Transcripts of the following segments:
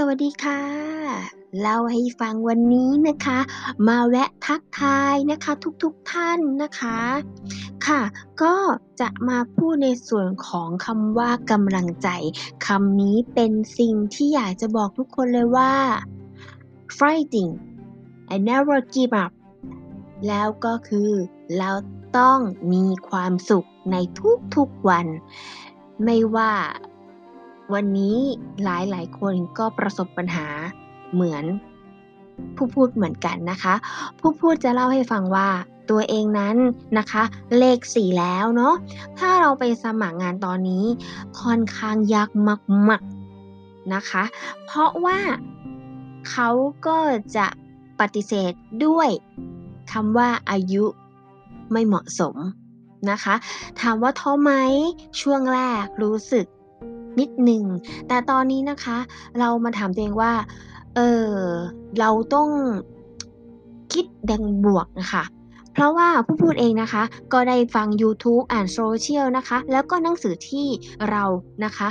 สวัสดีค่ะ เล่าให้ฟังวันนี้นะคะ มาแวะทักทายนะคะทุกๆทท่านนะคะ ค่ะ ก็จะมาพูดในส่วนของคำว่ากำลังใจคำนี้เป็นสิ่งที่อยากจะบอกทุกคนเลยว่า fighting I never give up แล้วก็คือเราต้องมีความสุขในทุกๆวัน ไม่ว่า วันนี้หลายๆคนก็ประสบปัญหาเหมือนผู้พูดเหมือนกันนะคะ ผู้พูดจะเล่าให้ฟังว่าตัวเองนั้นนะคะ เลขสี่แล้วเนาะถ้าเราไปสมัครงานตอนนี้ค่อนข้างยากมากๆนะคะ เพราะว่าเขาก็จะปฏิเสธด้วยคำว่าอายุไม่เหมาะสมนะคะ ถามว่าท้อไหมช่วงแรกรู้สึก นิดหนึ่ง แต่ตอนนี้นะคะ เรามาถามตัวเองว่า เออเราต้องคิดดังบวกนะคะเพราะว่าผู้พูดเองนะคะ ก็ได้ฟัง YouTube อ่านโซเชียลนะคะ แล้วก็หนังสือที่เรานะคะ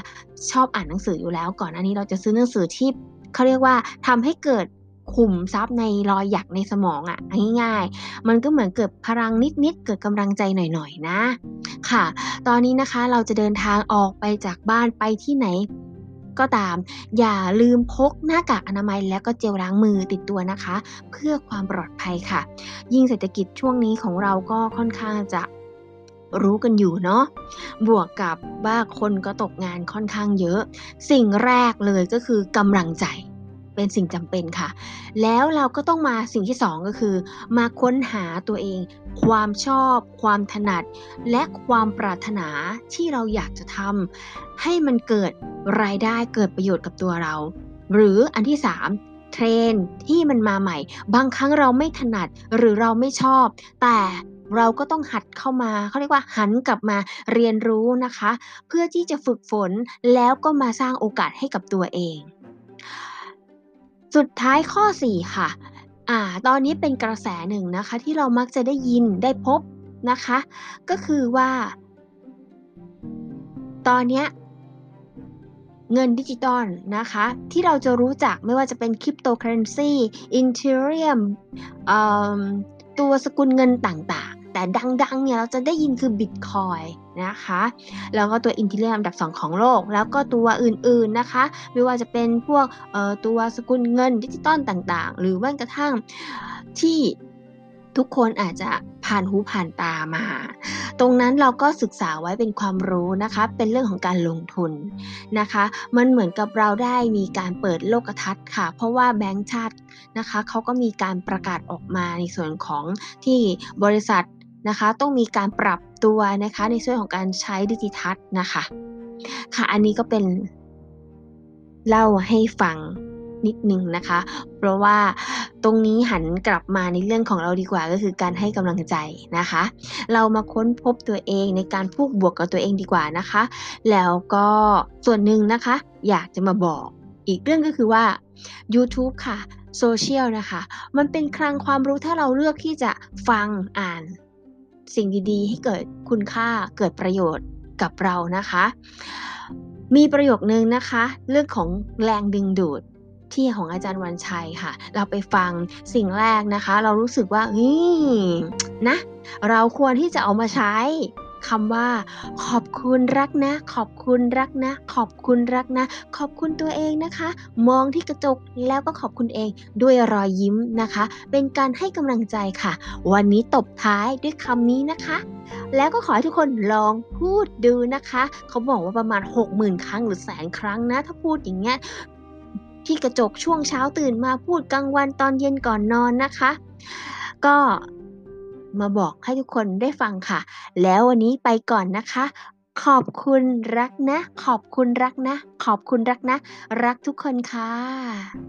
ชอบอ่านหนังสืออยู่แล้ว ก่อนอันนี้เราจะซื้อหนังสือที่เขาเรียกว่าทำให้เกิด ขุมทรัพย์ในรอยหยักในสมองอะ่ะง่ายๆ มันก็เหมือนเกิดพลังนิดๆ เกิดกำลังใจหน่อยๆนะ ค่ะ ตอนนี้นะคะเราจะเดินทางออกไปจากบ้านไปที่ไหนก็ตาม อย่าลืมพกหน้ากากอนามัยและก็เจลล้างมือติดตัวนะคะ เพื่อความปลอดภัยค่ะ ยิ่งเศรษฐกิจช่วงนี้ของเราก็ค่อนข้างจะรู้กันอยู่เนาะบวกกับว่าคนก็ตกงานค่อนข้างเยอะ สิ่งแรกเลยก็คือกำลังใจ เป็นสิ่งจำเป็นค่ะ แล้วเราก็ต้องมาสิ่งที่สองก็คือ มาค้นหาตัวเอง ความชอบ ความถนัด และความปรารถนาที่เราอยากจะทำให้มันเกิดรายได้เกิดประโยชน์กับตัวเรา หรืออันที่สามเทรนที่มันมาใหม่ บางครั้งเราไม่ถนัดหรือเราไม่ชอบ แต่เราก็ต้องหัดเข้ามาเขาเรียกว่าหันกลับมาเรียนรู้นะคะ เพื่อที่จะฝึกฝนแล้วก็มาสร้างโอกาสให้กับตัวเอง สุดท้ายข้อ 4 ค่ะ อ่า ตอนนี้เป็นกระแสหนึ่งนะคะ ที่เรามักจะได้ยินได้พบนะคะ ก็คือว่า ตอนนี้เงินดิจิตอลนะคะ ที่เราจะรู้จักไม่ว่าจะเป็น cryptocurrency Ethereumตัวสกุลเงินต่าง แต่ดังๆเนี่ยเราจะได้ยินคือบิตคอยนะคะแล้วก็ตัวอินทิเลียมอันดับ 2 ของโลก แล้วก็ตัวอื่นๆนะคะ ไม่ว่าจะเป็นพวกตัวสกุลเงินดิจิตอลต่างๆ หรือแม้กระทั่งที่ทุกคนอาจจะผ่านหูผ่านตามา ตรงนั้นเราก็ศึกษาไว้เป็นความรู้นะคะ เป็นเรื่องของการลงทุนนะคะ มันเหมือนกับเราได้มีการเปิดโลกทัศน์ค่ะ เพราะว่าแบงก์ชาตินะคะเขาก็มีการประกาศออกมาในส่วนของที่บริษัท นะคะ ต้องมีการปรับตัวนะคะในส่วนของการใช้ดิจิทัลนะคะค่ะอันนี้ก็เป็นเล่าให้ฟังนิดนึงนะคะ เพราะว่าตรงนี้หันกลับมาในเรื่องของเราดีกว่าก็คือการให้กำลังใจนะคะ เรามาค้นพบตัวเองในการพูดบวกกับตัวเองดีกว่านะคะ แล้วก็ส่วนหนึ่งนะคะ อยากจะมาบอกอีกเรื่องก็คือว่า YouTube ค่ะโซเชียลนะคะ มันเป็นคลังความรู้ถ้าเราเลือกที่จะฟังอ่าน สิ่งดีๆ ให้เกิดคุณค่าเกิดประโยชน์กับเรานะคะ มีประโยคนึงนะคะ เรื่องของแรงดึงดูดที่ของอาจารย์วันชัยค่ะ เราไปฟังสิ่งแรกนะคะ เรารู้สึกว่าเฮ้ยนะ เราควรที่จะเอามาใช้ คำว่า ขอบคุณรักนะ ขอบคุณรักนะ ขอบคุณรักนะ ขอบคุณตัวเองนะคะ มองที่กระจกแล้วก็ขอบคุณเองด้วยรอยยิ้มนะคะ เป็นการให้กำลังใจค่ะ วันนี้ตบท้ายด้วยคำนี้นะคะ แล้วก็ขอให้ทุกคนลองพูดดูนะคะ เขาบอกว่าประมาณ 60,000 ครั้งหรือแสนครั้งนะ ถ้าพูดอย่างเงี้ยที่กระจกช่วงเช้าตื่นมาพูดกลางวันตอนเย็นก่อนนอนนะคะ ก็ มาบอกให้ทุกคนได้ฟังค่ะ แล้ววันนี้ไปก่อนนะคะ ขอบคุณรักนะ ขอบคุณรักนะ ขอบคุณรักนะ รักทุกคนค่ะ